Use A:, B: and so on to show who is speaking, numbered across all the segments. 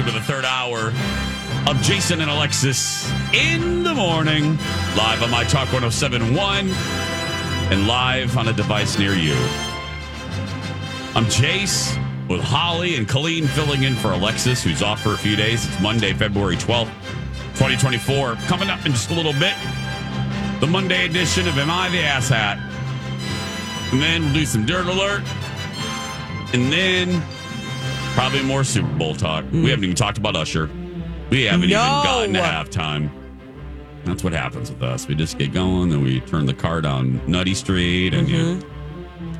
A: welcome to the third hour of Jason and Alexis in the morning, live on My Talk 1071 and live on a device near you. I'm Jace with Holly and Colleen filling in for Alexis, who's off for a few days. It's Monday, February 12th, 2024. Coming up in just a little bit, the Monday edition of Am I the Ass Hat? And then we'll do some Dirt Alert. And then probably more Super Bowl talk. We haven't even talked about Usher. We haven't even
B: No.
A: gotten to halftime. That's what happens with us. We just get going, then we turn the car down Nutty Street, and you,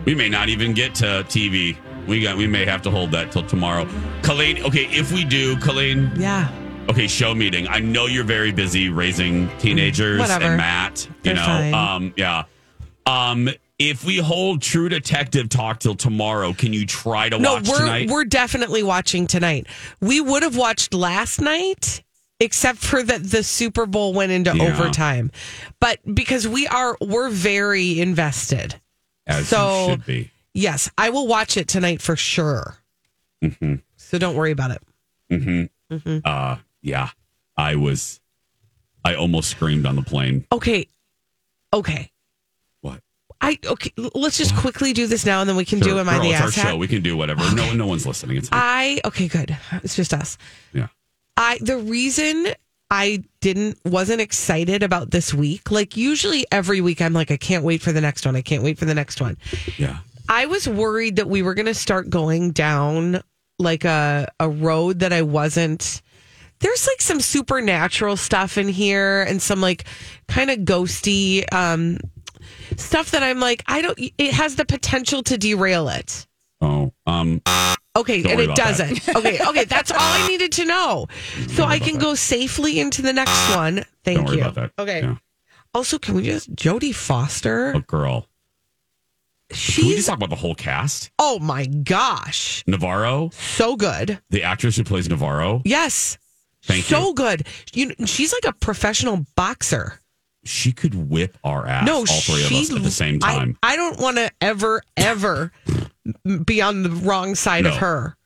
A: we may not even get to TV. We got. We may have to hold that till tomorrow. Colleen, okay, if we do, Colleen,
B: Yeah.
A: okay, show meeting. I know you're very busy raising teenagers
B: Whatever.
A: and Matt. You
B: They're
A: know,
B: fine.
A: um, yeah. Um, if we hold True Detective talk till tomorrow, can you try to
B: No,
A: watch
B: we're
A: tonight?
B: we're definitely watching tonight. We would have watched last night, except for that the Super Bowl went into
A: Yeah.
B: overtime. But because we are we're very invested.
A: As
B: so-
A: should be.
B: Yes, I will watch it tonight for sure.
A: Mm-hmm.
B: So don't worry about it.
A: Uh, yeah, I was. I almost screamed on the plane.
B: Okay. Okay. I okay, let's just quickly do this now and then we can do
A: Sure,
B: am I the
A: it's our
B: ass
A: show. We can do whatever. No, no one's listening. It's fine.
B: I okay, good. It's just us.
A: yeah.
B: I the reason I didn't wasn't excited about this week. Like usually every week I'm like I can't wait for the next one. I can't wait for the next one.
A: Yeah.
B: I was worried that we were going to start going down like a a road that I wasn't there's like some supernatural stuff in here and some like kind of ghosty um stuff that I'm like I don't it has the potential to derail it.
A: Oh. Um.
B: Okay, and it doesn't. okay, okay, that's all I needed to know. So I can go safely into the next one. Thank
A: Don't worry
B: you.
A: about that.
B: Okay.
A: Yeah.
B: Also, can we just Jodie Foster?
A: Oh, girl. Can we just talk about the whole cast?
B: oh my gosh,
A: Navarro,
B: so good.
A: the actress who plays Navarro,
B: Yes,
A: Thank you.
B: so
A: you.
B: good. You she's like a professional boxer.
A: She could whip our ass,
B: No,
A: all three of us at the same time.
B: I, don't want to ever, ever be on the wrong side of
A: No.
B: her.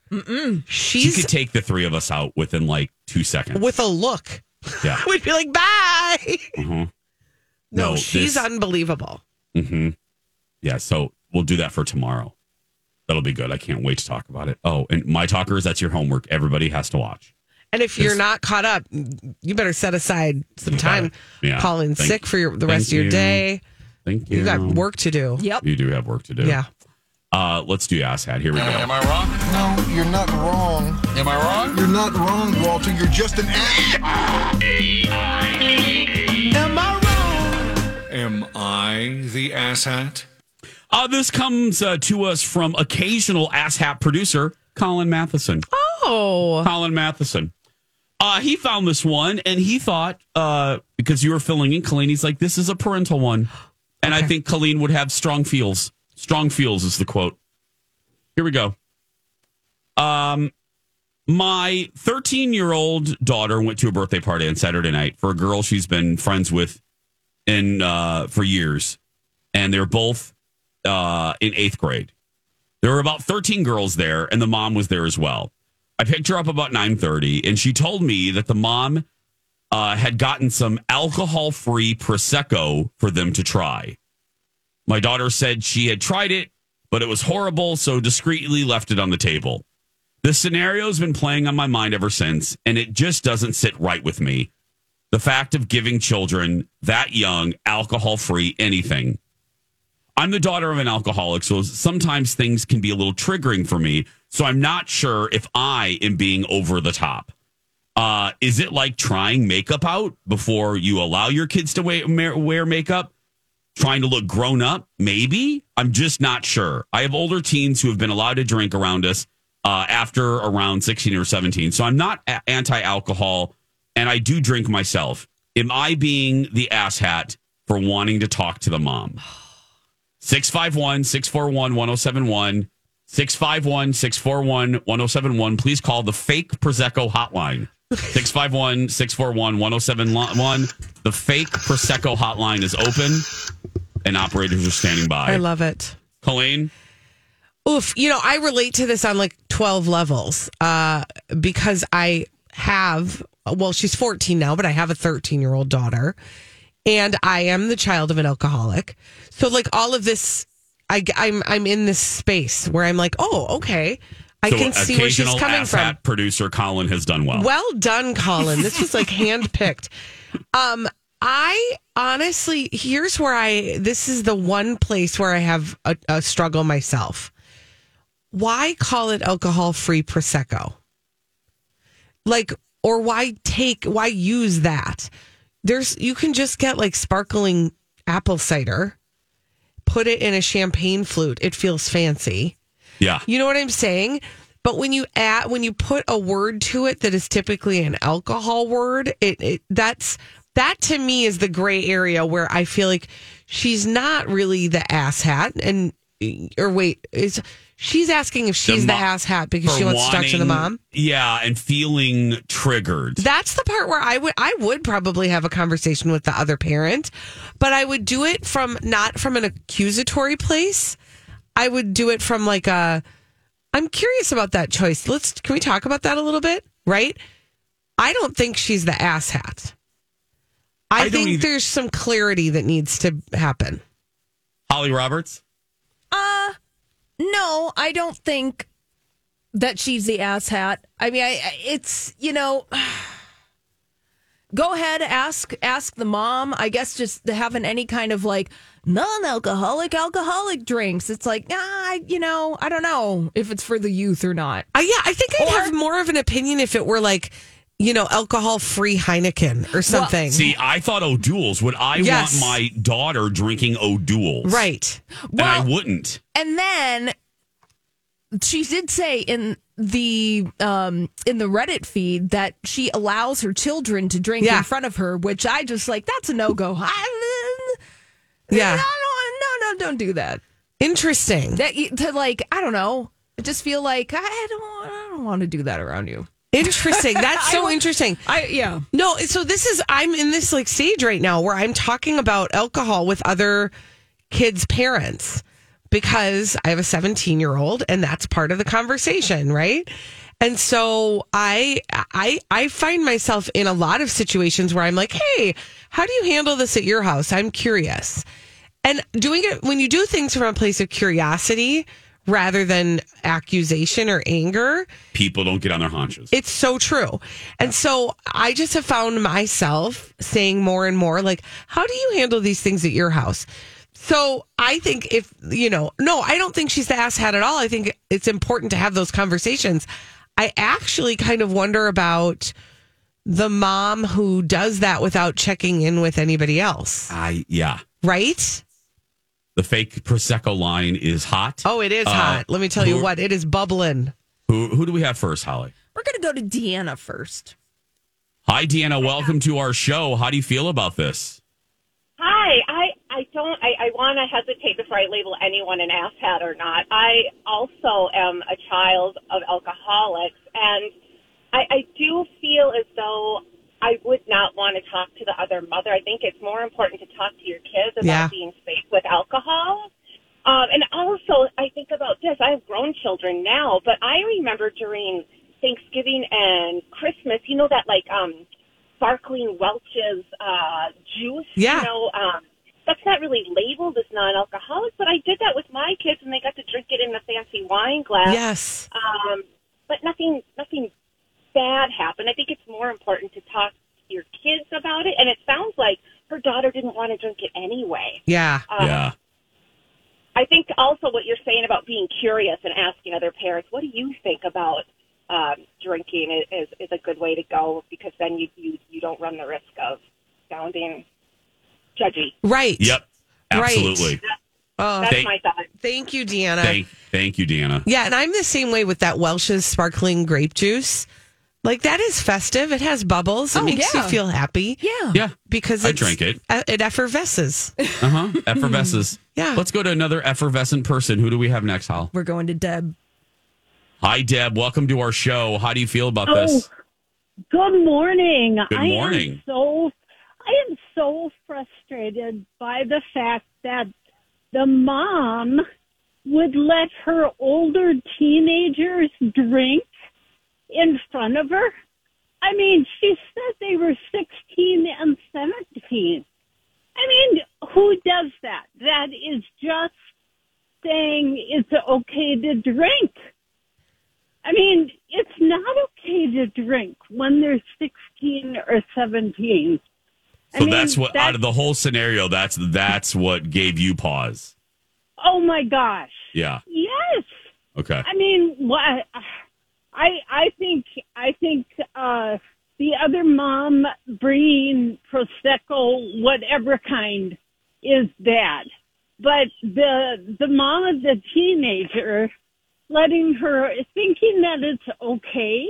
A: she
B: She's
A: could take the three of us out within like two seconds.
B: with a look.
A: yeah.
B: We'd be like, bye.
A: Mhm.
B: No,
A: No,
B: she's
A: this-
B: unbelievable.
A: hmm Yeah. So we'll do that for tomorrow. That'll be good. I can't wait to talk about it. Oh, and my talkers, that's your homework. Everybody has to watch.
B: And if you're not caught up, you better set aside some time
A: it. Yeah.
B: calling
A: Thank-
B: sick for your, the
A: thank
B: rest of your
A: you.
B: day.
A: Thank you.
B: You got work to do.
C: Yep.
A: You do have work to do.
B: Yeah.
A: Uh, let's do ass hat. Here we go.
D: Am I wrong?
E: No, you're not wrong.
D: Am I wrong?
E: You're not wrong, Walter. You're just an ass.
B: Am I wrong?
D: Am I the asshat?
A: Uh, this comes uh, to us from occasional ass hat producer Colin Matheson.
B: Oh,
A: Colin Matheson. Uh, he found this one and he thought, uh, because you were filling in Colleen, he's like, this is a parental one. And I think Colleen would have strong feels. Strong feels is the quote. Here we go. Um, my 13 year old daughter went to a birthday party on Saturday night for a girl she's been friends with in uh, for years, and they're both uh, in eighth grade. There were about 13 girls there, and the mom was there as well. I picked her up about 9:30, and she told me that the mom uh, had gotten some alcohol-free prosecco for them to try. My daughter said she had tried it, but it was horrible, so discreetly left it on the table. This scenario has been playing on my mind ever since, and it just doesn't sit right with me. The fact of giving children that young alcohol free anything. I'm the daughter of an alcoholic, so sometimes things can be a little triggering for me. So I'm not sure if I am being over the top. Uh, is it like trying makeup out before you allow your kids to wear, wear makeup? Trying to look grown up? Maybe. I'm just not sure. I have older teens who have been allowed to drink around us uh, after around 16 or 17. So I'm not a- anti alcohol and I do drink myself. Am I being the asshat for wanting to talk to the mom? 651 641 1071. 651 641 1071. Please call the fake Prosecco hotline. 651 641 1071. The fake Prosecco hotline is open and operators are standing by.
B: I love it.
A: Colleen,
B: Oof, you know, I relate to this on like 12 levels uh, because I have, well, she's 14 now, but I have a 13 year old daughter and I am the child of an alcoholic. So, like, all of this, I, I'm, I'm in this space where I'm like, oh, okay. I
A: so
B: can see where she's coming from.
A: producer Colin has done well.
B: Well done, Colin. This was like handpicked. Um, I honestly, here's where I, this is the one place where I have a, a struggle myself. Why call it alcohol free Prosecco? Like, or why take, why use that? There's, you can just get like sparkling apple cider, put it in a champagne flute. It feels fancy.
A: yeah.
B: You know what I'm saying? But when you add when you put a word to it that is typically an alcohol word, it, it that's that to me is the gray area where I feel like she's not really the ass hat and or wait, is she's asking if she's the,
A: mo-
B: ass hat because she wants to talk to the mom?
A: Yeah, and feeling triggered.
B: That's the part where I would I would probably have a conversation with the other parent, but I would do it from not from an accusatory place. I would do it from like a I'm curious about that choice. Let's can we talk about that a little bit? Right? I don't think she's the ass hat. I,
A: I
B: think
A: either.
B: there's some clarity that needs to happen.
A: Holly Roberts.
C: Uh, no, I don't think that she's the ass hat. I mean, I, it's you know, go ahead ask ask the mom. I guess just having any kind of like non-alcoholic alcoholic drinks. It's like, nah, I- you know, I don't know if it's for the youth or not.
B: Uh, yeah, I think I'd
C: Or-
B: have more of an opinion if it were like, you know, alcohol free Heineken or something.
A: See, I thought O'Doul's. Would I
B: Yes.
A: want my daughter drinking O'Doul's?
B: right.
A: And I wouldn't.
C: And then she did say in the um in the Reddit feed that she allows her children to drink
B: Yeah.
C: in front of her, which I just like that's a no go.
B: Yeah.
C: no, no, no, don't do that.
B: Interesting.
C: That you- to like I don't know. I just feel like I don't I don't want to do that around you.
B: Interesting. That's so
C: would-
B: interesting.
C: I yeah.
B: No, so this is I'm in this like stage right now where I'm talking about alcohol with other kids' parents because I have a 17 year old and that's part of the conversation, right? And so I I I find myself in a lot of situations where I'm like, "Hey, how do you handle this at your house? I'm curious." And doing it when you do things from a place of curiosity rather than accusation or anger,
A: People don't get on their haunches.
B: it's so true. And so I just have found myself saying more and more, like, how do you handle these things at your house? So I think if, you know, no, I don't think she's the ass hat at all. I think it's important to have those conversations. I actually kind of wonder about the mom who does that without checking in with anybody else,
A: I yeah.
B: right?
A: The fake prosecco line is hot.
B: Oh, it is
A: Uh,
B: hot. Let me tell you what, it is bubbling.
A: Who who do we have first, Holly?
C: We're gonna go to Deanna first.
A: Hi, Deanna. Welcome to our show. How do you feel about this?
F: Hi, I, I don't, I, I want to hesitate before I label anyone an asshat or not. I also am a child of alcoholics, and I, I do feel as though I would not want to talk to the other mother. I think it's more important to talk to your kids about
B: Yeah.
F: being safe with alcohol. Um, and also, I think about this. I have grown children now, but I remember during Thanksgiving and Christmas, you know that like um, sparkling Welch's uh, juice.
B: Yeah.
F: You know, um, that's not really labeled as non-alcoholic, but I did that with my kids, and they got to drink it in a fancy wine glass.
B: Yes.
F: Um, but nothing, nothing bad happened. I think it's more important to talk to your kids about it. And it sounds like her daughter didn't want to drink it anyway.
B: Yeah.
F: Um,
A: yeah.
F: I think also what you're saying about being curious and asking other parents, what do you think about um, drinking is, is a good way to go because then you, you, you don't run the risk of sounding judgy.
B: Right.
A: Yep.
B: Right.
A: Absolutely.
B: Oh,
F: That's
A: Thank-
F: my thought.
B: thank you, Deanna.
A: Thank thank you, Deanna.
B: Yeah, and I'm the same way with that Welch's sparkling grape juice. Like that is festive. It has bubbles. It
C: Oh,
B: makes
C: yeah.
B: you feel happy
C: Yeah.
A: Yeah.
B: because
A: I
B: it's,
A: drank it.
B: It effervesces.
A: Uh huh. Effervesces.
B: Yeah.
A: Let's go to another effervescent person. Who do we have next, Hal?
C: We're going to Deb.
A: Hi, Deb. Welcome to our show. How do you feel about
G: Oh,
A: this?
G: Good morning.
A: Good
G: I
A: morning.
G: am so I am so frustrated by the fact that the mom would let her older teenagers drink in front of her. I mean, she said they were 16 and 17. I mean, who does that? That is just saying it's okay to drink. I mean, it's not okay to drink when they're 16 or 17. I
A: So
G: mean,
A: that's what out of the whole scenario. That's that's what gave you pause.
G: Oh my gosh.
A: Yeah.
G: Yes.
A: Okay.
G: I mean, what? I I think I think uh, the other mom bringing prosecco, whatever kind, is bad. But the the mom of the teenager letting her thinking that it's okay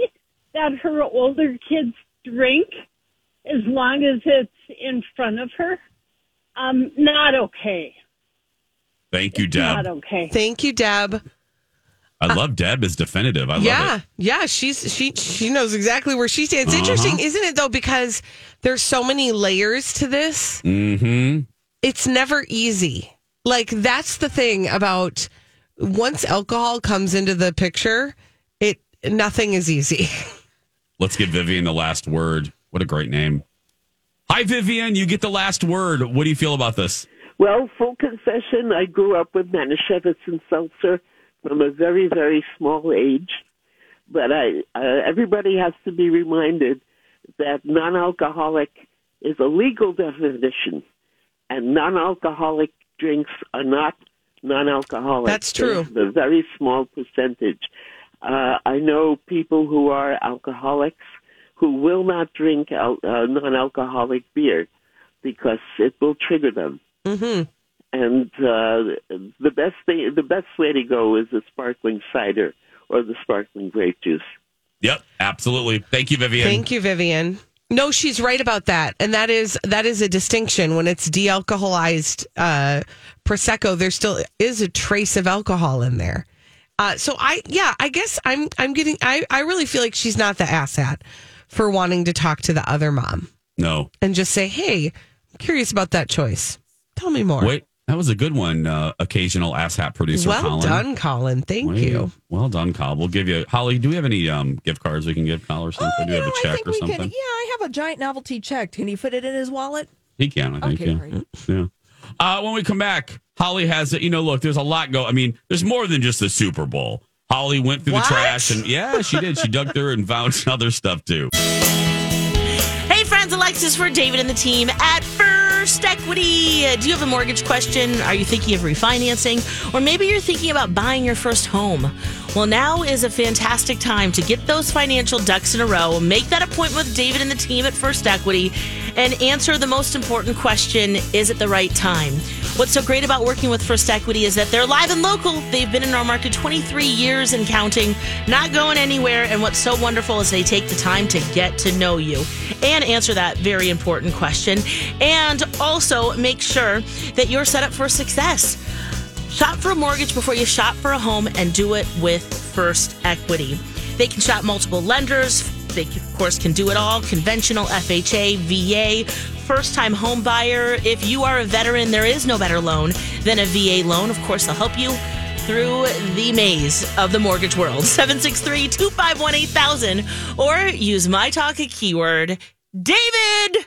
G: that her older kids drink as long as it's in front of her. Um, not okay.
A: Thank you, Deb.
G: Not
A: Deb.
G: okay.
B: Thank you, Deb.
A: I love Deb is definitive. I love
B: yeah,
A: it.
B: yeah, she's she she knows exactly where she stands.
A: Uh-huh.
B: Interesting, isn't it though? Because there's so many layers to this.
A: Mm-hmm.
B: It's never easy. Like that's the thing about once alcohol comes into the picture, it nothing is easy.
A: Let's give Vivian the last word. What a great name. Hi, Vivian. You get the last word. What do you feel about this?
H: Well, full confession, I grew up with Manischewitz and seltzer from a very, very small age. But I, uh, everybody has to be reminded that non-alcoholic is a legal definition, and non-alcoholic drinks are not non-alcoholic.
B: That's true.
H: A very small percentage. Uh, I know people who are alcoholics who will not drink al- uh, non-alcoholic beer because it will trigger them
B: hmm
H: and uh, the best thing, the best way to go is the sparkling cider or the sparkling grape juice.
A: Yep, absolutely. Thank you, Vivian.
B: Thank you, Vivian. No, she's right about that, and that is that is a distinction. When it's de-alcoholized uh, prosecco, there still is a trace of alcohol in there. Uh, so I, yeah, I guess I'm I'm getting. I I really feel like she's not the asshat for wanting to talk to the other mom
A: No.
B: and just say, "Hey, I'm curious about that choice. Tell me more."
A: Wait, that was a good one. Uh, occasional asshat producer
B: well
A: Colin.
B: done, Colin. Thank
A: Wait,
B: you.
A: Well done, Colin. We'll give you Holly. Do we have any um, gift cards we can give Colin or something?
C: Oh,
A: do we
C: you
A: have
C: know,
A: a
C: I
A: check
C: think
A: or
C: we
A: something?
C: can. Yeah, I have a giant novelty check. Can he fit it in his wallet?
A: He can, I think.
C: Okay,
A: yeah.
C: great.
A: Yeah. Uh, when we come back, Holly has it. you know, look, there's a lot go. I mean, there's more than just the Super Bowl. Holly went through
B: What?
A: the trash and yeah, she did. She dug through and found other stuff too.
I: Hey, friends, Alexis for David and the team at First Equity. Uh, Do you have a mortgage question? Are you thinking of refinancing? Or maybe you're thinking about buying your first home? Well, now is a fantastic time to get those financial ducks in a row, make that appointment with David and the team at First Equity, and answer the most important question is it the right time? What's so great about working with First Equity is that they're live and local. They've been in our market 23 years and counting, not going anywhere. And what's so wonderful is they take the time to get to know you and answer that very important question. And also make sure that you're set up for success. Shop for a mortgage before you shop for a home and do it with First Equity. They can shop multiple lenders. They, of course, can do it all conventional, FHA, VA, first time home buyer. If you are a veteran, there is no better loan than a VA loan. Of course, they'll help you through the maze of the mortgage world. 763 251 8000 or use my talk keyword David.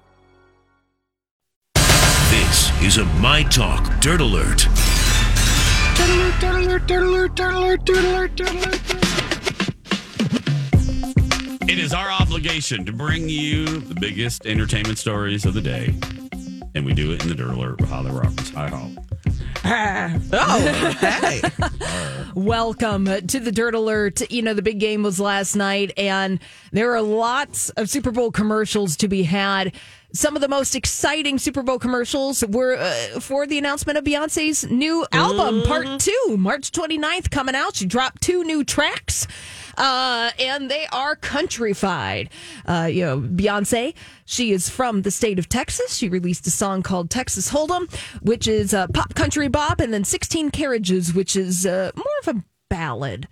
J: This is a My Talk Dirt Alert.
A: It is our obligation to bring you the biggest entertainment stories of the day. And we do it in the Dirt Alert with Holly Roberts. Hi, Holly. Ah.
B: Oh, hey.
C: Welcome to the Dirt Alert. You know, the big game was last night, and there are lots of Super Bowl commercials to be had. Some of the most exciting Super Bowl commercials were uh, for the announcement of Beyonce's new album, Part Two, March 29th, coming out. She dropped two new tracks. Uh, and they are countrified. Uh, you know, Beyonce, she is from the state of Texas. She released a song called Texas Hold'em, which is uh, pop country bop, and then 16 Carriages, which is uh, more of a ballad.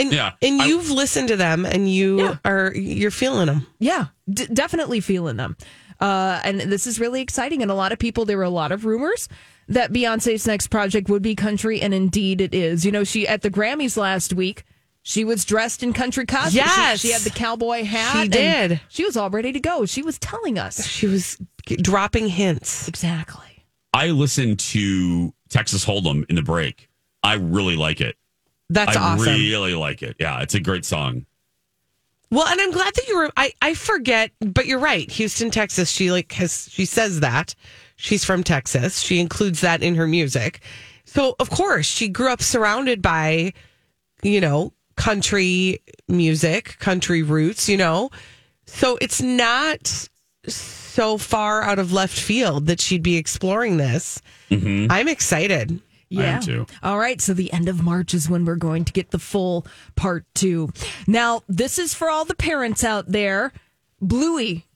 B: And
A: Yeah,
B: and
A: I-
B: you've listened to them, and you are you're feeling them.
C: Yeah, d- definitely feeling them. Uh, and this is really exciting. And a lot of people, there were a lot of rumors that Beyonce's next project would be country, and indeed it is. You know, she at the Grammys last week, she was dressed in country costume. She-
B: Yes.
C: she, had the cowboy hat.
B: She did.
C: She was all ready to go. She was telling us
B: She was dropping hints.
C: exactly.
A: I listened to Texas Hold'em in the break. I really like it.
B: That's
A: I
B: awesome.
A: really like it. Yeah, it's a great song.
B: Well, and I'm glad that you were. I I forget, but you're right. Houston, Texas. She like has. She says that she's from Texas. She includes that in her music. So of course she grew up surrounded by, you know, country music, country roots. You know, so it's not so far out of left field that she'd be exploring this. Mm-hmm. I'm excited.
C: Yeah.
A: too.
C: All right. So the end of March is when we're going to get the full part two. Now, this is for all the parents out there. Bluey,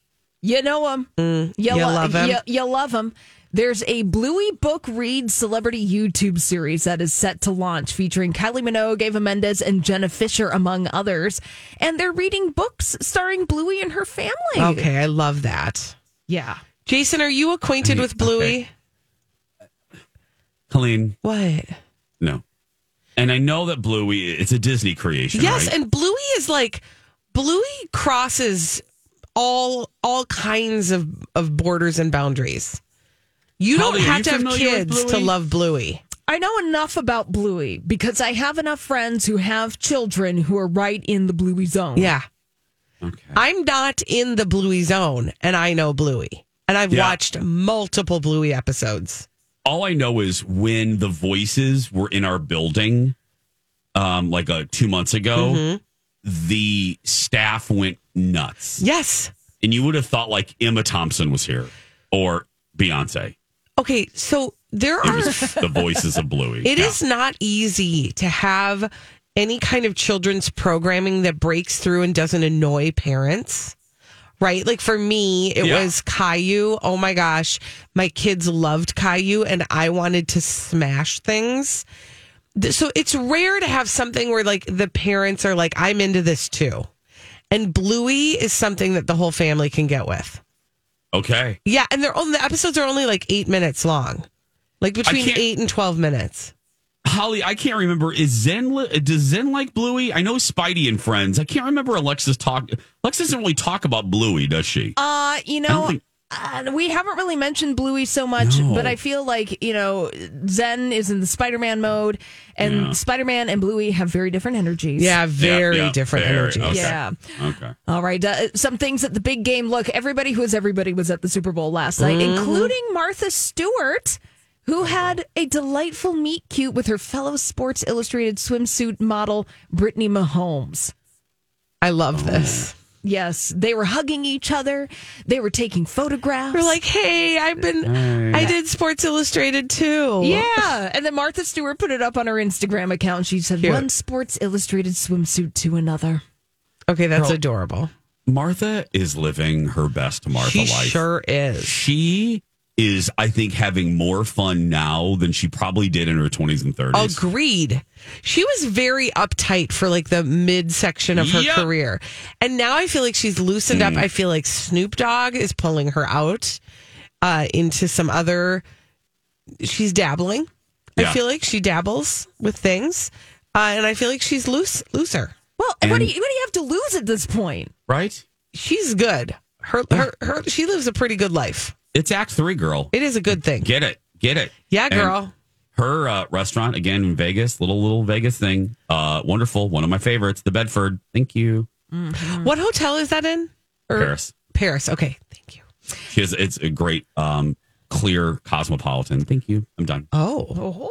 C: you know him. Mm, you,
B: you
C: lo-
B: love him.
C: You, you love him. There's a Bluey book read celebrity YouTube series that is set to launch featuring Kylie Minogue, Eva Mendes, and Jenna Fischer, among others. And they're reading books starring Bluey and her family.
B: Okay, I love that.
C: Yeah.
B: Jason, are you acquainted with Bluey?
A: Colleen,
B: What?
A: no. And I know that Bluey, it's a Disney creation.
B: Yes,
A: right?
B: and Bluey is like Bluey crosses all all kinds of of borders and boundaries. You
A: Holly,
B: don't have
A: you
B: to have kids to love Bluey.
C: I know enough about Bluey because I have enough friends who have children who are right in the Bluey zone.
B: Yeah.
A: okay.
B: I'm not in the Bluey zone and I know Bluey. And I've
A: Yeah.
B: watched multiple Bluey episodes.
A: All I know is when the voices were in our building, um, like uh, two months ago,
B: Mm-hmm.
A: the staff went nuts.
B: Yes.
A: And you would have thought like Emma Thompson was here or Beyonce.
B: Okay, so there
A: It
B: are
A: the voices of Bluey.
B: It
A: Yeah.
B: is not easy to have any kind of children's programming that breaks through and doesn't annoy parents. Right? Like for me, it
A: Yeah.
B: was Caillou. Oh my gosh. My kids loved Caillou and I wanted to smash things. So it's rare to have something where like the parents are like, I'm into this too. And Bluey is something that the whole family can get with.
A: Okay.
B: Yeah. And they're only, the episodes are only like eight minutes long, like between eight and 12 minutes.
A: Holly, I can't remember. Is Zen does Zen like Bluey? I know Spidey and Friends. I can't remember Alexis talk. Alexis doesn't really talk about Bluey, does she?
C: Uh, you know,
A: think-
C: uh, we haven't really mentioned Bluey so much,
A: No.
C: but I feel like, you know, Zen is in the Spider Man mode, and
A: Yeah.
C: Spider Man and Bluey have very different energies.
B: Yeah, very
A: yeah,
B: different
A: very,
B: energies.
A: okay.
C: Yeah.
A: Okay.
C: All right. Uh, some things at the big game. Look, everybody who is everybody was at the Super Bowl last night,
B: Mm-hmm.
C: including Martha Stewart, who had a delightful meet cute with her fellow Sports Illustrated swimsuit model, Brittany Mahomes.
B: I love oh, this.
C: Yes, they were hugging each other. They were taking photographs.
B: We're like, hey, I've been, I did Sports Illustrated too.
C: Yeah. And then Martha Stewart put it up on her Instagram account. She said,
B: Cute.
C: one Sports Illustrated swimsuit to another.
B: Okay, that's
A: Girl.
B: adorable.
A: Martha is living her best Martha
B: She
A: life.
B: sure is.
A: She is, I think, having more fun now than she probably did in her 20s and 30s.
B: Agreed. She was very uptight for like the mid section of her
A: Yep.
B: career. And now I feel like she's loosened up. I feel like Snoop Dogg is pulling her out uh, into some other. She's dabbling. I feel like she dabbles with things. Uh, and I feel like she's loose, looser.
C: Well, what, do you, what do you have to lose at this point?
A: right?
B: She's good. Her, her, her, she lives a pretty good life.
A: It's Act Three, girl.
B: It is a good thing.
A: Get it. Get it.
B: Yeah,
A: And
B: girl.
A: her uh, restaurant, again in Vegas, little, little Vegas thing. Uh, wonderful. One of my favorites, the Bedford. Thank you.
B: What hotel is that in? Or-
A: Paris.
B: Paris. Okay. Thank you.
A: She has, it's a great, um, clear cosmopolitan. Thank you. I'm done.
B: Oh.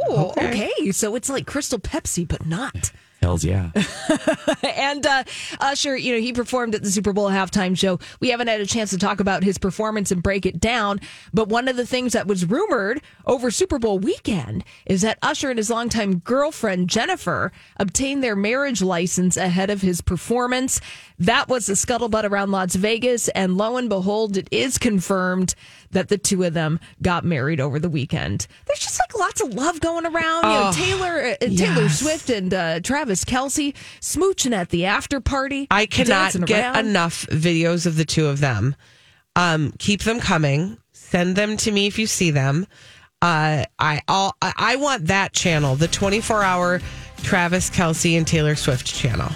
C: Oh, okay. So it's like Crystal Pepsi, but not.
A: Hells yeah.
C: and uh, Usher, you know, he performed at the Super Bowl halftime show. We haven't had a chance to talk about his performance and break it down, but one of the things that was rumored over Super Bowl weekend is that Usher and his longtime girlfriend Jennifer obtained their marriage license ahead of his performance. That was the scuttlebutt around Las Vegas, and lo and behold, it is confirmed that the two of them got married over the weekend. There's just like lots of love going around. You know,
B: Oh,
C: Taylor, uh, Taylor
B: yes.
C: Swift and uh, Travis Kelce smooching at the after party.
B: I cannot get
C: around.
B: enough videos of the two of them. Um, keep them coming. Send them to me if you see them. Uh, I all I I want that channel, the 24 hour Travis Kelce and Taylor Swift channel.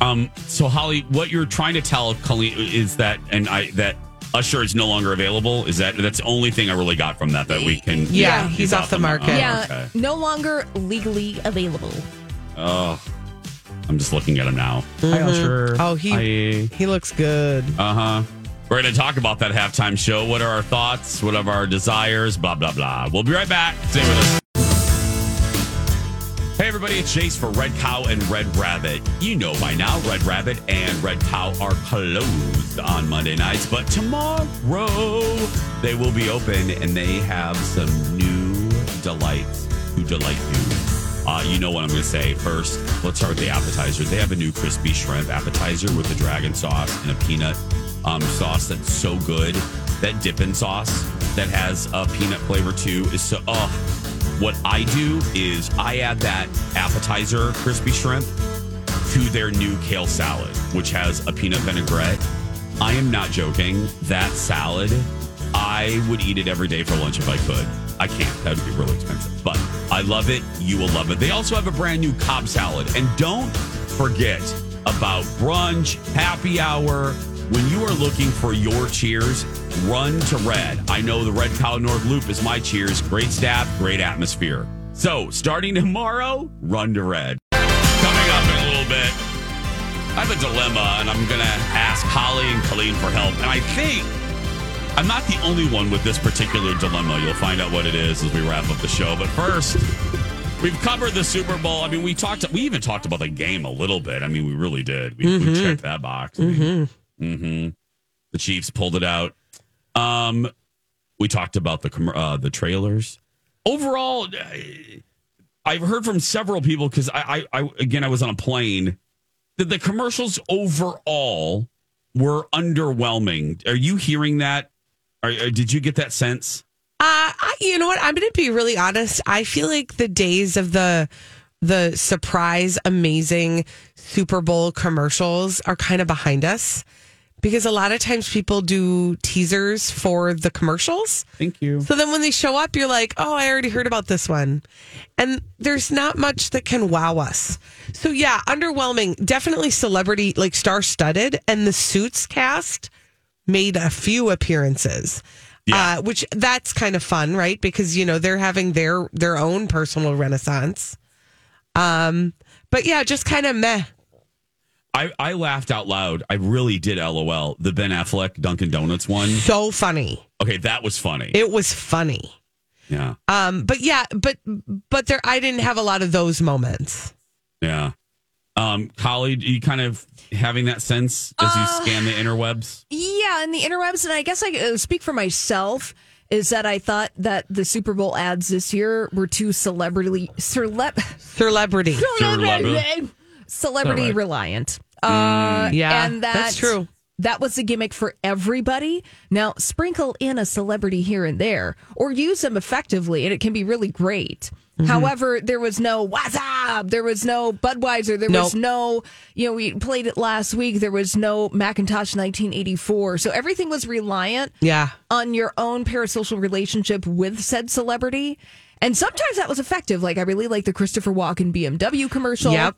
A: Um, so Holly, what you're trying to tell Colleen is that, and I that Usher is no longer available. Is that that's the only thing I really got from that that we can?
B: Yeah, he's off the market.
A: Oh,
C: yeah,
A: okay.
C: no longer legally available.
A: Oh, I'm just looking at him now. Hi, Usher.
B: Oh, he he looks good.
A: Uh huh. We're going to talk about that halftime show. What are our thoughts? What are our desires? Blah blah blah. We'll be right back. Stay with us. Hey everybody, it's Jace for Red Cow and Red Rabbit. You know by now, Red Rabbit and Red Cow are closed on Monday nights, but tomorrow they will be open and they have some new delights to delight you. Uh, you know what I'm going to say. First, let's start with the appetizer. They have a new crispy shrimp appetizer with a dragon sauce and a peanut um, sauce that's so good. That dipping sauce that has a peanut flavor too is so. Oh, what I do is I add that appetizer crispy shrimp to their new kale salad, which has a peanut vinaigrette. I am not joking. That salad, I would eat it every day for lunch if I could. I can't. That would be really expensive. But I love it. You will love it. They also have a brand new Cobb salad. And don't forget about brunch, happy hour. When you are looking for your cheers, run to Red. I know the Red Cow North Loop is my cheers. Great staff, great atmosphere. So starting tomorrow, run to Red. Coming up in a little bit, I have a dilemma, and I'm going to ask Holly and Colleen for help. And I think I'm not the only one with this particular dilemma. You'll find out what it is as we wrap up the show. But first, we've covered the Super Bowl. I mean, we talked. We even talked about the game a little bit. I mean, we really did. We, we
B: Mhm.
A: checked that box. hmm The Chiefs pulled it out. Um, we talked about the uh, the trailers. Overall, I- I've heard from several people because I, I, I again I was on a plane that the commercials overall were underwhelming. Are you hearing that? Are, are- did you get that sense?
B: Uh, I, you know what? I'm going to be really honest. I feel like the days of the the surprise, amazing Super Bowl commercials are kind of behind us because a lot of times people do teasers for the commercials.
A: Thank you.
B: So then when they show up, you're like, oh, I already heard about this one. And there's not much that can wow us. So yeah, underwhelming. Definitely celebrity, like star studded. And the Suits cast made a few appearances. Uh, which that's kind of fun, right? Because you know they're having their their own personal renaissance. Um, but yeah, just kind of meh.
A: I, I laughed out loud. I really did. LOL. The Ben Affleck Dunkin' Donuts one.
B: So funny.
A: Okay, that was funny.
B: It was funny.
A: yeah,
B: Um, but yeah, but but there, I didn't have a lot of those moments.
A: yeah. Um, Holly, you kind of having that sense as you scan the interwebs.
C: Yeah, and the interwebs, and I guess I uh, speak for myself. Is that I thought that the Super Bowl ads this year were too celebrity celeb
B: Celebrity.
A: Celeb-
C: celebrity
A: Alright.
C: reliant. Uh,
B: Yeah,
C: and that,
B: that's true.
C: That was the gimmick for everybody. Now sprinkle in a celebrity here and there, or use them effectively, and it can be really great.
B: Mm-hmm.
C: However, there was no what's up. There was no Budweiser. There was no, you know, we played it last week. There was no Macintosh 1984. So everything was reliant
B: Yeah.
C: on your own parasocial relationship with said celebrity. And sometimes that was effective. Like I really like the Christopher Walken BMW commercial.
B: Yep.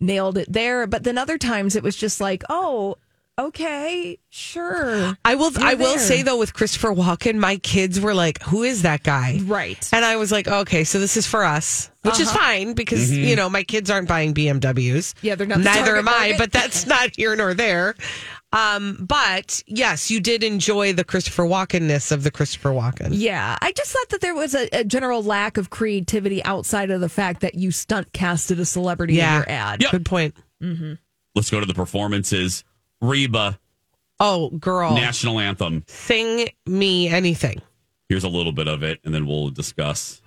C: Nailed it there. But then other times it was just like, oh, okay, sure.
B: I will.
C: You're
B: I will
C: there.
B: say though, with Christopher Walken, my kids were like, "Who is that guy?"
C: Right.
B: And I was like, "Okay, so this is for us," which is
C: Uh-huh.
B: fine because
A: Mm-hmm.
B: you know my kids aren't buying BMWs.
C: Yeah, they're not the
B: Neither
C: target
B: am I, but that's not here nor there. Um, but yes, you did enjoy the Christopher Walken-ness of the Christopher Walken.
C: Yeah, I just thought that there was a, a general lack of creativity outside of the fact that you stunt casted a celebrity
B: Yeah.
C: in your ad.
A: Yep.
B: Good point.
A: Let's go to the performances. Reba,
B: Oh, girl,
A: national anthem.
B: sing me anything.
A: Here's a little bit of it, and then we'll discuss.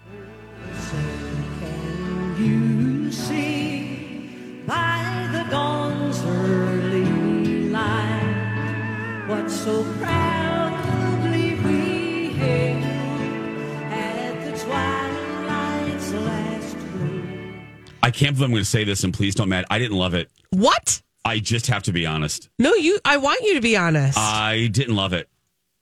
K: You see by the dawn's early light what so proudly we hailed at the twilight's last gleam.
A: I can't believe I'm going to say this, and please don't mad. I didn't love it.
B: What?
A: I just have to be honest.
B: No, you. I want you to be honest.
A: I didn't love it.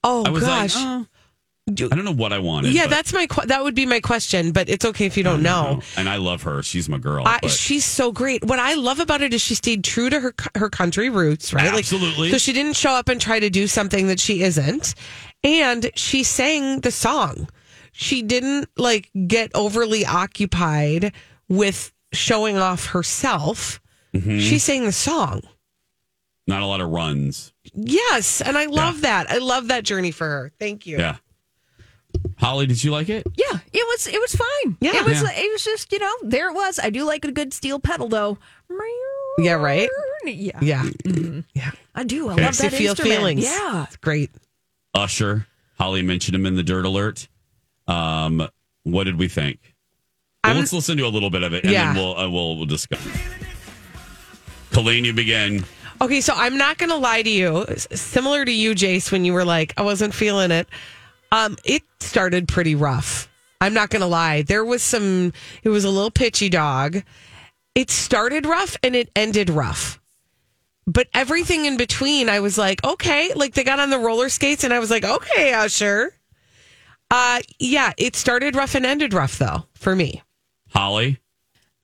B: oh
A: I was
B: gosh.
A: Uh, like, oh, I don't know what I wanted.
B: yeah, that's my. That would be my question, but it's okay if you don't know.
A: And I love her. She's my girl.
B: I, she's so great. What I love about it is she stayed true to her her country roots, right? Like,
A: Absolutely.
B: so she didn't show up and try to do something that she isn't, and she sang the song. She didn't like get overly occupied with showing off herself.
A: Mhm.
B: She sang the song.
A: not a lot of runs.
B: Yes, and I love that. I love that journey for her. Thank you.
A: Yeah. Holly, did you like it?
C: Yeah, it was it was fine.
B: Yeah.
C: it was
A: Yeah.
C: it was just you know there it was. I do like a good steel pedal though.
B: Yeah, right.
C: Yeah,
B: Yeah,
C: yeah. I do. I
A: Okay.
C: love
B: Makes you
C: that
B: feel
C: instrument.
B: feelings.
C: Yeah,
B: It's great.
A: Usher. Holly mentioned him in the dirt alert. Um, what did we think? Well, let's listen to a little bit of it, and
B: Yeah.
A: then we'll uh, we'll we'll discuss. Colleen, you begin.
B: Okay, so I'm not going to lie to you. Similar to you, Jace, when you were like, I wasn't feeling it. Um, it started pretty rough. I'm not going to lie. There was some. It was a little pitchy dog. It started rough and it ended rough. But everything in between, I was like, okay. Like they got on the roller skates, and I was like, okay, Usher. Uh, yeah, it started rough and ended rough though for me.
A: Holly.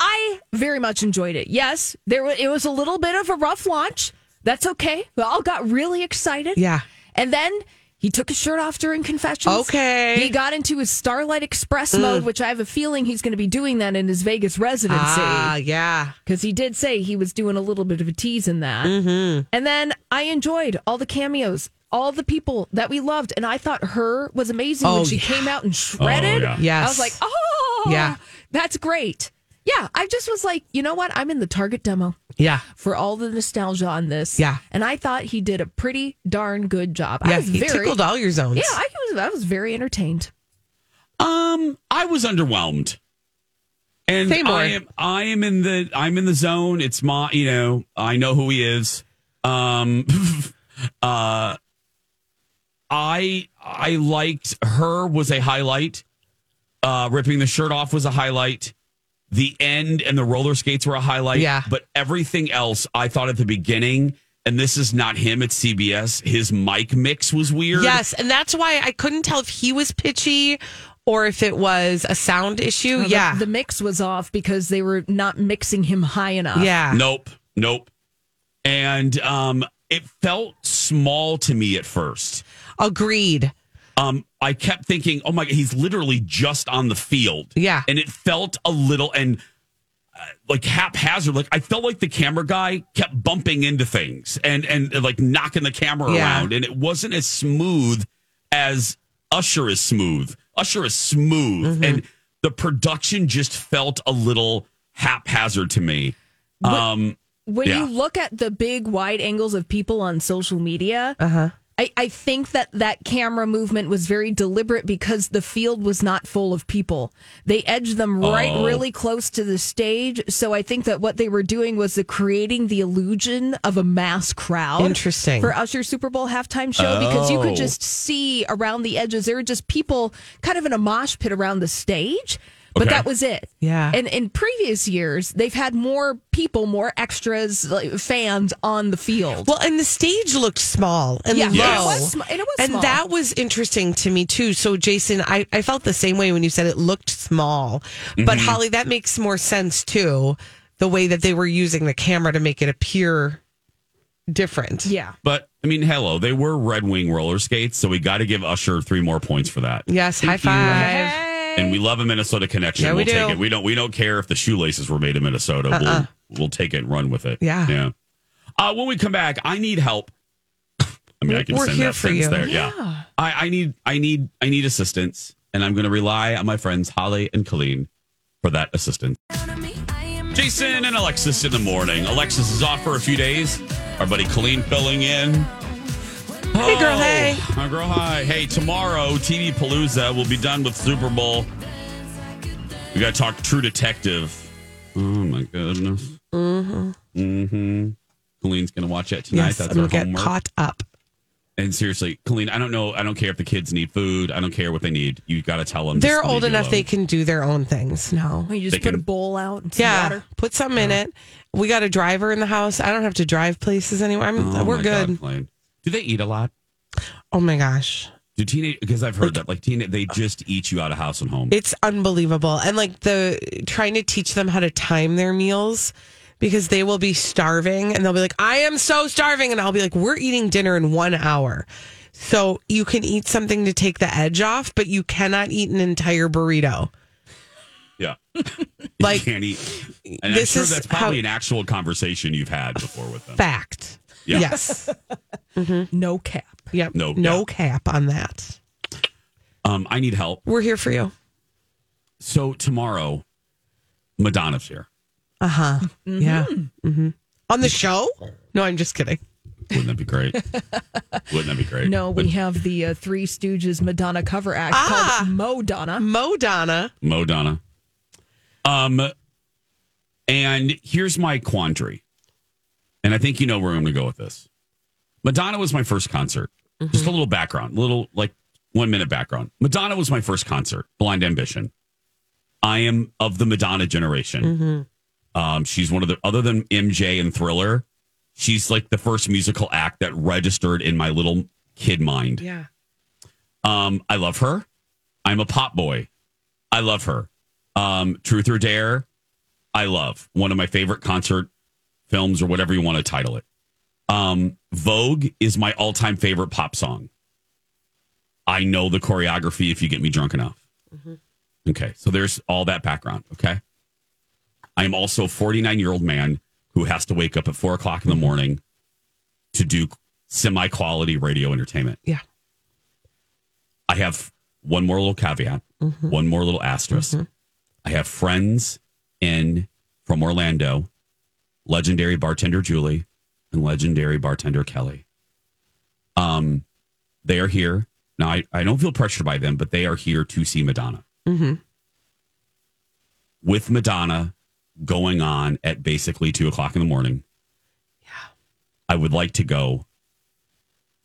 C: I very much enjoyed it. Yes, there it was a little bit of a rough launch. That's okay. We all got really excited.
B: Yeah.
C: and then he took his shirt off during confessions.
B: Okay.
C: he got into his Starlight Express
B: Mm.
C: mode, which I have a feeling he's going to be doing that in his Vegas residency.
B: Ah, yeah.
C: because he did say he was doing a little bit of a tease in that.
B: Mm-hmm.
C: And then I enjoyed all the cameos, all the people that we loved, and I thought H.E.R. was amazing
B: Oh,
C: when she
B: yeah.
C: came out and shredded.
A: yeah.
B: Yes.
C: I was like, oh,
B: Yeah.
C: that's great. Yeah, I just was like, you know what? I'm in the target demo
B: Yeah.
C: for all the nostalgia on this.
B: Yeah.
C: and I thought he did a pretty darn good job. I
B: Yeah.
C: was
B: He
C: very,
B: tickled all your zones.
C: yeah, I was, I was very entertained.
A: Um, I was underwhelmed. And
B: Say more.
A: I am I am in the I'm in the zone. It's my you know, I know who he is. Um uh I I liked H.E.R. was a highlight. Uh ripping the shirt off was a highlight. The end and the roller skates were a highlight.
B: Yeah.
A: But everything else I thought at the beginning, and this is not him at CBS, his mic mix was weird.
B: Yes, and that's why I couldn't tell if he was pitchy or if it was a sound issue.
C: The-
B: yeah.
C: the, mix was off because they were not mixing him high enough.
B: yeah.
A: Nope. Nope. And um it felt small to me at first.
B: Agreed.
A: Um I kept thinking, "Oh my god, he's literally just on the field."
B: Yeah.
A: And it felt a little and uh, like haphazard like I felt like the camera guy kept bumping into things and and, uh, like knocking the camera
B: Yeah.
A: around and it wasn't as smooth as Usher is smooth. Usher is smooth
B: Mm-hmm.
A: and the production just felt a little haphazard to me. Um
C: when
A: Yeah.
C: you look at the big wide angles of people on social media,
B: Uh-huh.
C: I, I think that that camera movement was very deliberate because the field was not full of people. They edged them right
A: Oh.
C: really close to the stage. So I think that what they were doing was the creating the illusion of a mass crowd.
B: Interesting.
C: For Usher's Super Bowl halftime show because you
A: Oh.
C: could just see around the edges. There were just people kind of in a mosh pit around the stage. But
A: Okay.
C: that was it.
B: Yeah.
C: And in previous years, they've had more people, more extras, like fans on the field.
B: Well, and the stage looked small and
C: Yeah,
B: low.
A: Yes.
C: it was, sm- and it was
B: and
C: small.
B: that was interesting to me too. So, Jason, I, I felt the same way when you said it looked small. But,
A: Mm-hmm.
B: Holly, that makes more sense too. The way that they were using the camera to make it appear different.
C: yeah.
A: But I mean, hello, they were Red Wing roller skates, so we got to give Usher three more points for that.
B: Yes, high five.
A: And we love a Minnesota connection.
B: Yeah, we
A: we'll take it. We don't. We don't care if the shoelaces were made in Minnesota. We'll we'll take it and run with it.
B: Yeah.
A: yeah. Uh, when we come back, I need help. I mean, I can
B: We're
A: send that sentence
B: you.
A: there. Yeah. I, I need, I need, I need assistance, and I'm going to rely on my friends Holly and Colleen for that assistance. Jason and Alexis in the morning. Alexis is off for a few days. Our buddy Colleen filling in.
B: Hey, girl, hey.
A: Hi, girl, hi. Hey, tomorrow, TV Palooza will be done with Super Bowl. We got to talk True Detective. Oh, my goodness.
B: Mm-hmm.
A: Mm-hmm. Colleen's going to watch it tonight.
B: Yes,
A: That's
B: I'm
A: our
B: gonna get
A: homework.
B: caught up.
A: And seriously, Colleen, I don't know. I don't care if the kids need food. I don't care what they need. You got to tell them.
B: They're old enough; they can do their own things No,
C: You just
A: They
C: put a
A: can-
C: bowl out and some
B: Yeah,
C: water.
B: put something in it. We got a driver in the house. I don't have to drive places anymore. I'm,
A: Oh,
B: we're
A: my
B: good.
A: God, Colleen. Do they eat a lot?
B: Oh my gosh.
A: Do teenage? Because I've heard that like teenage, they just eat you out of house and home.
B: It's unbelievable. And like the trying to teach them how to time their meals because they will be starving and they'll be like, I am so starving. And I'll be like, we're eating dinner in one hour. So you can eat something to take the edge off, but you cannot eat an entire burrito.
A: yeah,
B: Like,
A: you can't eat. And
B: this
A: I'm sure
B: is
A: that's probably
B: how-
A: an actual conversation you've had before with them.
B: Fact.
A: Yeah.
B: Yes.
C: No cap.
B: Yep.
A: No
B: No cap on that.
A: Um, I need help.
B: We're here for you.
A: So tomorrow, Madonna's here.
B: Uh huh. Yeah. hmm On the show? No, I'm just kidding.
A: Wouldn't that be great? Wouldn't that be great?
C: No, we have the uh, Three Stooges Madonna cover act
B: Ah.
C: called Mo Donna.
B: Mo Donna.
A: Madonna. Um, and here's my quandary, and I think you know where I'm going to go with this. Madonna was my first concert. Just a little background, a little like one minute background. Madonna was my first concert. Blond Ambition. I am of the Madonna generation. Um, she's one of the other than MJ and Thriller. She's like the first musical act that registered in my little kid mind.
B: Yeah.
A: Um, I love her. I'm a pop boy. I love her. Um, Truth or Dare, I love. One of my favorite concert films or whatever you want to title it. Um, Vogue is my all-time favorite pop song. I know the choreography if you get me drunk enough. Mm-hmm. Okay, so there's all that background. Okay, I am also a 49 year old man who has to wake up at four o'clock in the morning to do semi quality radio entertainment.
B: Yeah.
A: I have one more little caveat, mm-hmm. one more little asterisk. Mm-hmm. I have friends in from Orlando, legendary bartender Julie and legendary bartender Kelly. Um, they are here now. I, I don't feel pressured by them, but they are here to see Madonna
B: Mm-hmm.
A: with Madonna going on at basically two o'clock in the morning. Yeah, I would like to go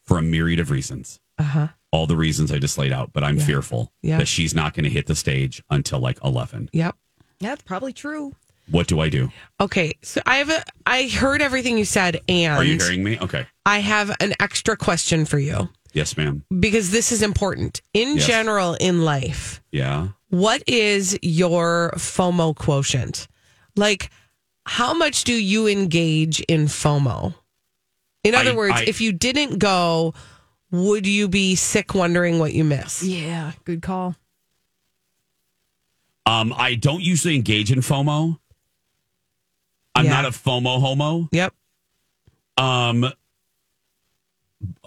A: for a myriad of reasons.
B: Uh huh.
A: All the reasons I just laid out, but I'm
B: Yeah.
A: fearful
B: Yeah.
A: that she's not going to hit the stage until like 11.
B: Yep.
C: Yeah, That's probably true.
A: What do I do?
B: Okay. So I have a, I heard everything you said, and
A: Are you hearing me? Okay.
B: I have an extra question for you
A: Yes, ma'am.
B: because this is important. In
A: Yes.
B: general, in life,
A: Yeah.
B: what is your FOMO quotient? Like, how much do you engage in FOMO? In other
A: I-
B: words,
A: I-
B: if you didn't go, would you be sick wondering what you missed?
C: Yeah, good call.
A: Um, I don't usually engage in FOMO. I'm
B: Yeah.
A: not a FOMO homo.
B: Yep.
A: Um,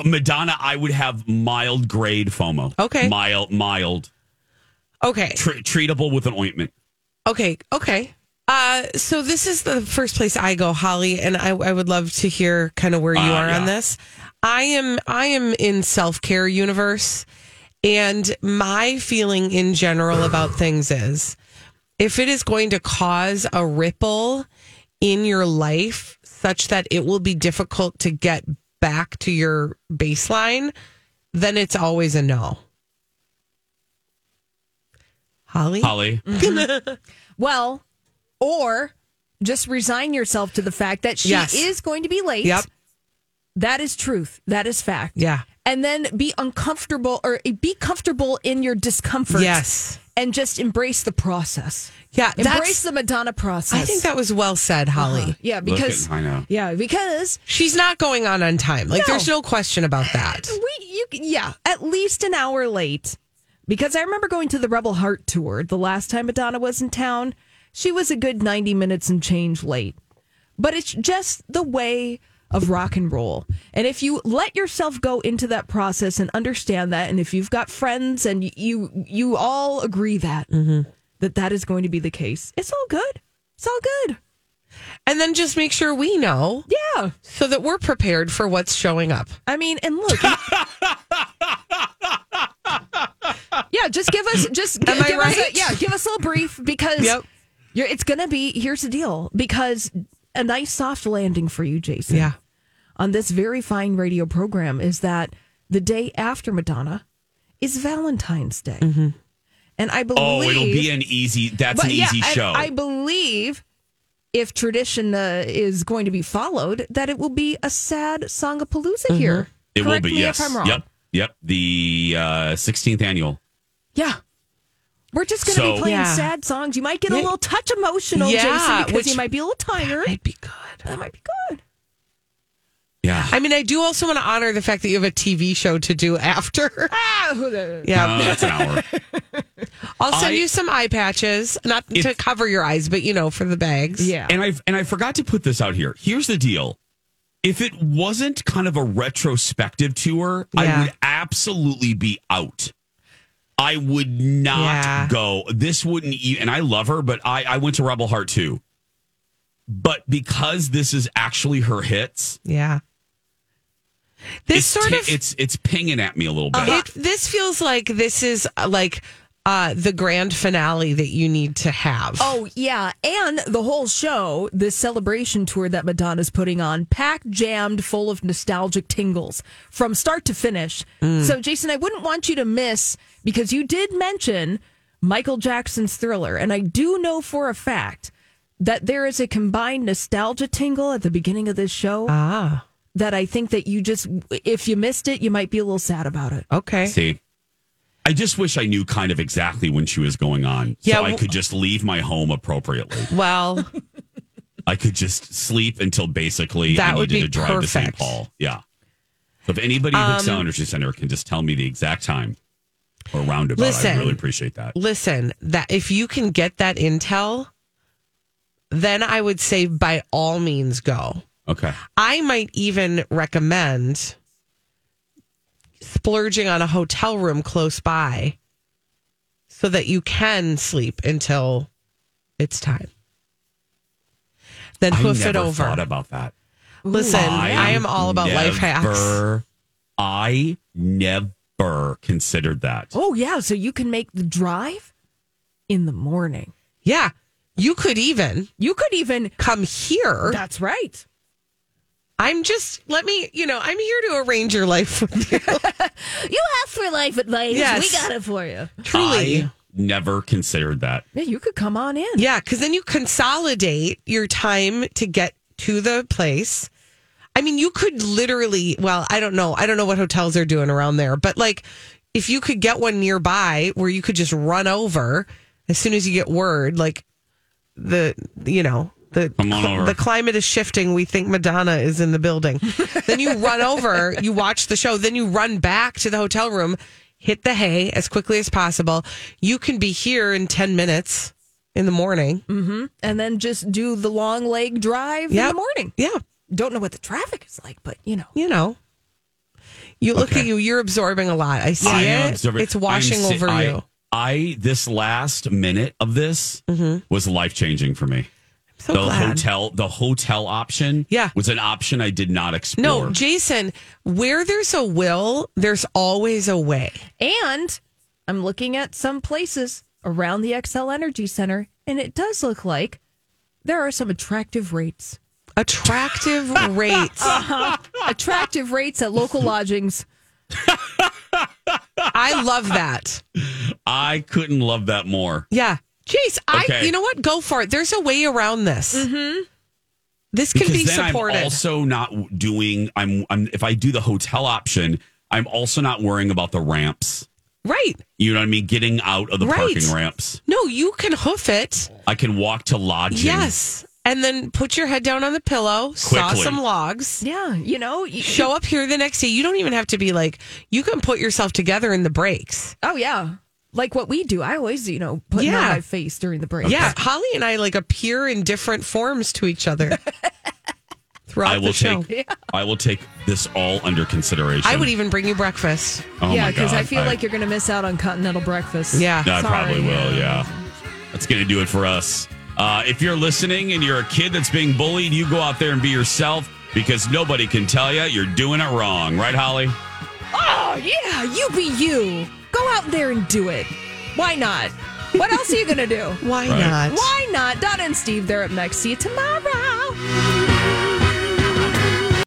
A: Madonna, I would have mild grade FOMO.
B: Okay.
A: Mild, mild,
B: Okay.
A: tr- treatable with an ointment.
B: Okay. Okay. Uh, so this is the first place I go, Holly, and I, I would love to hear kind of where you
A: Uh,
B: are on this. I am I am in self care universe, and my feeling in general about things is, if it is going to cause a ripple in your life such that it will be difficult to get back to your baseline, then it's always a no. Holly,
A: Holly, mm-hmm.
C: Well, or just resign yourself to the fact that she
B: Yes.
C: is going to be late.
B: Yep.
C: That is truth. That is fact.
B: yeah,
C: And then be uncomfortable or be comfortable in your discomfort.
B: yes,
C: And just embrace the process.
B: yeah.
C: Embrace the Madonna process.
B: I think that was well said, Holly.
C: Uh-huh. Yeah,
A: Look
C: because
A: at- I know.
C: yeah, because
B: She's not going on on time. Like,
C: No.
B: there's no question about that.
C: we you yeah, at least an hour late. Because I remember going to the Rebel Heart tour the last time Madonna was in town. She was a good 90 minutes and change late. But it's just the way of rock and roll. And if you let yourself go into that process and understand that, and if you've got friends and you you all agree that mm-hmm. that that is going to be the case, it's all good. It's all good.
B: And then just make sure we know.
C: Yeah.
B: So that we're prepared for what's showing up.
C: I mean, and look. yeah, just give us just
B: Am
C: give
B: I
C: us a, yeah, give us a little brief because
B: Yep.
C: you're, it's going to be here's the deal because a nice soft landing for you, Jason.
B: Yeah.
C: On this very fine radio program is that the day after Madonna is Valentine's Day. And I believe
A: Oh, it'll be an easy. That's an
C: yeah,
A: easy show.
C: I believe if tradition uh, is going to be followed, that it will be a sad Songapalooza here.
A: it will be.
C: me
A: Yes.
C: if I'm wrong.
A: Yep. Yep. The uh, 16th annual.
C: Yeah. We're just going to
A: So-
C: be playing
B: Yeah.
C: sad songs. You might get a little touch emotional,
B: Yeah,
C: Jason, because
B: which-
C: you might be a little tired.
B: That Might be good.
C: That might be good.
A: Yeah.
B: I mean, I do also want to honor the fact that you have a TV show to do after.
C: Ah,
B: Yeah.
A: Uh, that's an hour.
B: I'll send
A: I-
B: you some eye patches, not to cover your eyes, but you know, for the bags.
C: yeah.
A: And I and I forgot to put this out here. Here's the deal. If it wasn't kind of a retrospective tour, I would absolutely be out. I would not
B: Yeah.
A: go. This wouldn't even, and I love her, but I, I went to Rebel Heart too. But because this is actually her hits,
B: Yeah. This sort
A: ti-
B: of
A: it's it's pinging at me a little bit.
B: it, this feels like this is uh, like uh the grand finale that you need to have.
C: Oh, yeah. And the whole show, this celebration tour that Madonna's putting on, packed, jammed, full of nostalgic tingles from start to finish. So, Jason, I wouldn't want you to miss because you did mention Michael Jackson's thriller. And I do know for a fact that there is a combined nostalgia tingle at the beginning of this show
B: Ah.
C: that I think that you just, if you missed it, you might be a little sad about it.
B: Okay.
A: See, I just wish I knew kind of exactly when she was going on,
B: Yeah,
A: so I
B: w-
A: could just leave my home appropriately.
B: Well,
A: I could just sleep until basically
B: That
A: I
B: would
A: needed
B: be
A: to drive to St.
B: perfect.
A: Paul. Yeah. So if anybody at
B: Um,
A: Xcel Energy Center can just tell me the exact time or roundabout,
B: Listen.
A: I'd really appreciate that.
B: listen, that if you can get that intel, then I would say by all means go.
A: Okay.
B: I might even recommend splurging on a hotel room close by so that you can sleep until it's time. Then
A: I
B: hoof
A: never
B: it over.
A: thought about that.
B: Listen, I, am all about life hacks.
A: I never considered that.
C: Oh, yeah. So you can make the drive in the morning.
B: Yeah. You could even
C: You could even,
B: come here.
C: that's right.
B: I'm just let me, you know, I'm here to arrange your life with you.
C: You asked for life advice.
B: Yes.
C: We got it for you.
B: Truly.
A: I never considered that.
C: Yeah, you could come on in.
B: Yeah, because then you consolidate your time to get to the place. I mean, you could literally, well, I don't know. I don't know what hotels are doing around there, but like if you could get one nearby where you could just run over as soon as you get word, like the, you know, the,
A: Come on over.
B: the climate is shifting. We think Madonna is in the building. then you run over, you watch the show, then you run back to the hotel room, hit the hay as quickly as possible. You can be here in 10 minutes in the morning. Mm-hmm.
C: And then just do the long leg drive in the morning.
B: Yeah.
C: Don't know what the traffic is like, but you know.
B: You know, you look
A: Okay.
B: at you, you're absorbing a lot. I see
A: I
B: it. It's washing
A: si-
B: over
A: I-
B: you.
A: I this last minute of this mm-hmm. was life changing for me.
B: So
A: the
B: glad.
A: hotel, the hotel option,
B: Yeah.
A: was an option I did not explore.
B: No, Jason, where there's a will, there's always a way.
C: And I'm looking at some places around the Xcel Energy Center, and it does look like there are some attractive rates.
B: Attractive rates. Uh-huh.
C: attractive rates at local lodgings.
B: I love that.
A: I couldn't love that more.
B: Yeah. Jace, I
A: Okay.
B: you know what? Go for it. There's a way around this. Mm-hmm. This can
A: because
B: be
A: then
B: supported.
A: I'm also not doing. I'm. I'm. If I do the hotel option, I'm also not worrying about the ramps.
B: right.
A: You know what I mean? Getting out of the
B: Right.
A: parking ramps.
B: No, you can hoof it.
A: I can walk to lodging.
B: Yes. And then put your head down on the pillow, saw some logs.
C: Yeah, you know, you,
B: show up here the next day. You don't even have to be like, you can put yourself together in the breaks.
C: Oh yeah, like what we do. I always, you know, put
B: Yeah.
C: on my face during the break.
B: Yeah. Holly and I like appear in different forms to each other. throughout
A: I will
B: the show.
A: take. I will take this all under consideration.
B: I would even bring you breakfast.
A: Oh
C: yeah, because I
A: God,
C: feel like you're going to miss out on continental breakfast.
B: Yeah.
A: I probably will. Yeah, that's going to do it for us. Uh, if you're listening and you're a kid that's being bullied, you go out there and be yourself because nobody can tell you you're doing it wrong, right, Holly?
C: Oh, yeah, you be you. Go out there and do it. Why not? What else are you going to do?
B: Why
A: Right.
B: not?
C: Why not? Donna and Steve, they're up next. See you tomorrow.